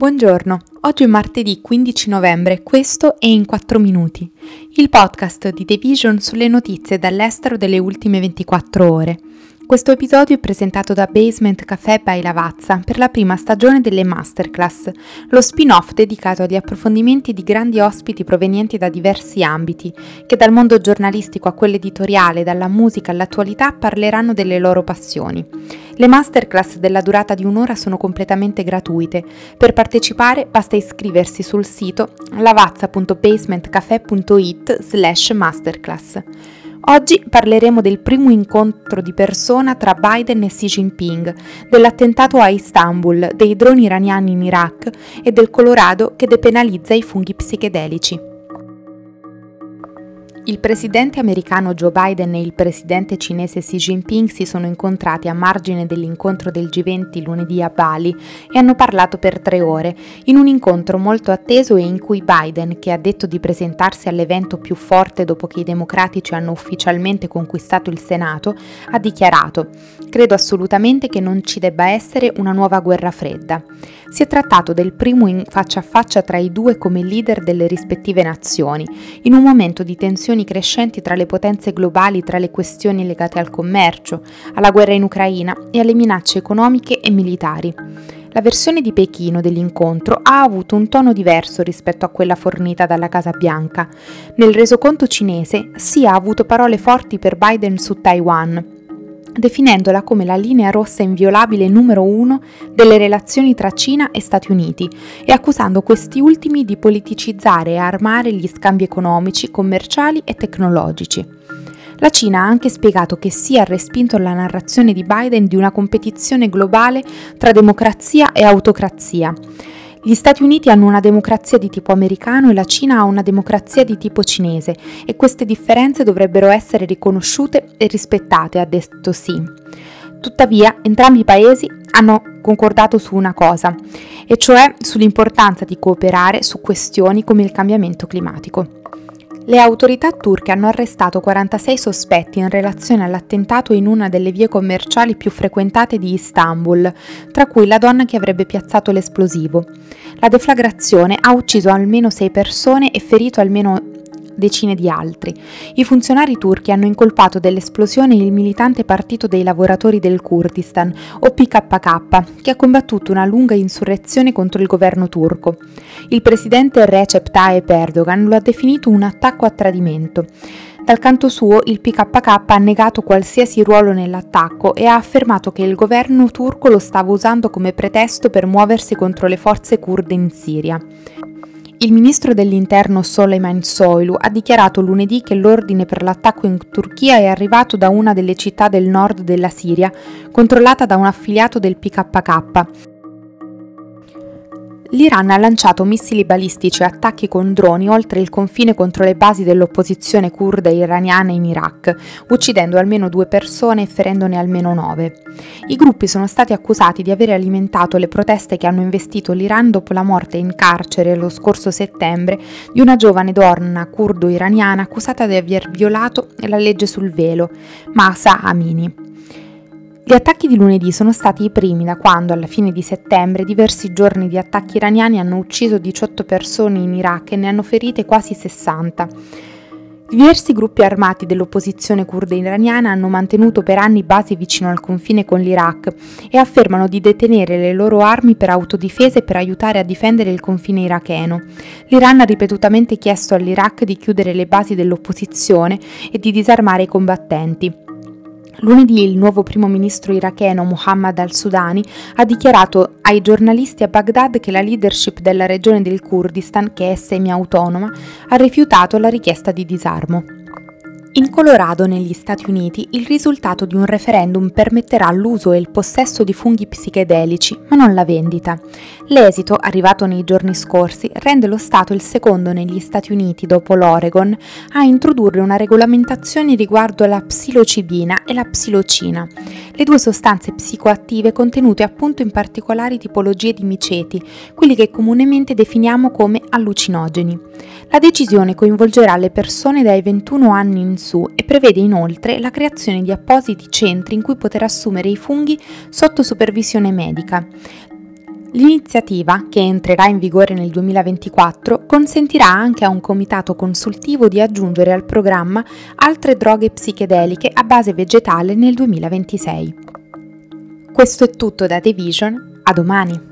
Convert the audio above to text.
Buongiorno, oggi è martedì 15 novembre, questo è In 4 Minuti, il podcast di The Vision sulle notizie dall'estero delle ultime 24 ore. Questo episodio è presentato da Basement Café by Lavazza per la prima stagione delle Masterclass, lo spin-off dedicato agli approfondimenti di grandi ospiti provenienti da diversi ambiti, che dal mondo giornalistico a quello editoriale, dalla musica all'attualità parleranno delle loro passioni. Le masterclass della durata di un'ora sono completamente gratuite. Per partecipare basta iscriversi sul sito lavazza.basementcafé.it slash masterclass. Oggi parleremo del primo incontro di persona tra Biden e Xi Jinping, dell'attentato a Istanbul, dei droni iraniani in Iraq e del Colorado che depenalizza i funghi psichedelici. Il presidente americano Joe Biden e il presidente cinese Xi Jinping si sono incontrati a margine dell'incontro del G20 lunedì a Bali e hanno parlato per tre ore, in un incontro molto atteso e in cui Biden, che ha detto di presentarsi all'evento più forte dopo che i democratici hanno ufficialmente conquistato il Senato, ha dichiarato Credo assolutamente che non ci debba essere una nuova guerra fredda. Si è trattato del primo in faccia a faccia tra i due come leader delle rispettive nazioni, in un momento di tensioni crescenti tra le potenze globali tra le questioni legate al commercio, alla guerra in Ucraina e alle minacce economiche e militari. La versione di Pechino dell'incontro ha avuto un tono diverso rispetto a quella fornita dalla Casa Bianca. Nel resoconto cinese si ha avuto parole forti per Biden su Taiwan, definendola come la linea rossa inviolabile numero uno delle relazioni tra Cina e Stati Uniti e accusando questi ultimi di politicizzare e armare gli scambi economici, commerciali e tecnologici. La Cina ha anche spiegato che si è respinto la narrazione di Biden di una competizione globale tra democrazia e autocrazia gli Stati Uniti hanno una democrazia di tipo americano e la Cina ha una democrazia di tipo cinese e queste differenze dovrebbero essere riconosciute e rispettate, ha detto sì. Tuttavia, entrambi i paesi hanno concordato su una cosa, e cioè sull'importanza di cooperare su questioni come il cambiamento climatico. Le autorità turche hanno arrestato 46 sospetti in relazione all'attentato in una delle vie commerciali più frequentate di Istanbul, tra cui la donna che avrebbe piazzato l'esplosivo. La deflagrazione ha ucciso almeno 6 persone e ferito almeno decine di altri. I funzionari turchi hanno incolpato dell'esplosione il militante Partito dei Lavoratori del Kurdistan, o PKK, che ha combattuto una lunga insurrezione contro il governo turco. Il presidente Recep Tayyip Erdogan lo ha definito un attacco a tradimento. Dal canto suo, il PKK ha negato qualsiasi ruolo nell'attacco e ha affermato che il governo turco lo stava usando come pretesto per muoversi contro le forze kurde in Siria. Il ministro dell'interno Soleiman Soylu ha dichiarato lunedì che l'ordine per l'attacco in Turchia è arrivato da una delle città del nord della Siria, controllata da un affiliato del PKK. L'Iran ha lanciato missili balistici e attacchi con droni oltre il confine contro le basi dell'opposizione kurda iraniana in Iraq, uccidendo almeno due persone e ferendone almeno nove. I gruppi sono stati accusati di aver alimentato le proteste che hanno investito l'Iran dopo la morte in carcere lo scorso settembre di una giovane donna kurdo-iraniana accusata di aver violato la legge sul velo, Masa Amini. Gli attacchi di lunedì sono stati i primi da quando, alla fine di settembre, diversi giorni di attacchi iraniani hanno ucciso 18 persone in Iraq e ne hanno ferite quasi 60. Diversi gruppi armati dell'opposizione kurda iraniana hanno mantenuto per anni basi vicino al confine con l'Iraq e affermano di detenere le loro armi per autodifesa e per aiutare a difendere il confine iracheno. L'Iran ha ripetutamente chiesto all'Iraq di chiudere le basi dell'opposizione e di disarmare i combattenti. Lunedì il nuovo primo ministro iracheno Mohammad al-Sudani ha dichiarato ai giornalisti a Baghdad che la leadership della regione del Kurdistan, che è semi-autonoma, ha rifiutato la richiesta di disarmo. In Colorado, negli Stati Uniti, il risultato di un referendum permetterà l'uso e il possesso di funghi psichedelici, ma non la vendita. L'esito, arrivato nei giorni scorsi, rende lo Stato il secondo negli Stati Uniti, dopo l'Oregon, a introdurre una regolamentazione riguardo la psilocibina e la psilocina, le due sostanze psicoattive contenute appunto in particolari tipologie di miceti, quelli che comunemente definiamo come allucinogeni. La decisione coinvolgerà le persone dai 21 anni in su e prevede inoltre la creazione di appositi centri in cui poter assumere i funghi sotto supervisione medica. L'iniziativa, che entrerà in vigore nel 2024, consentirà anche a un comitato consultivo di aggiungere al programma altre droghe psichedeliche a base vegetale nel 2026. Questo è tutto da The Vision, a domani!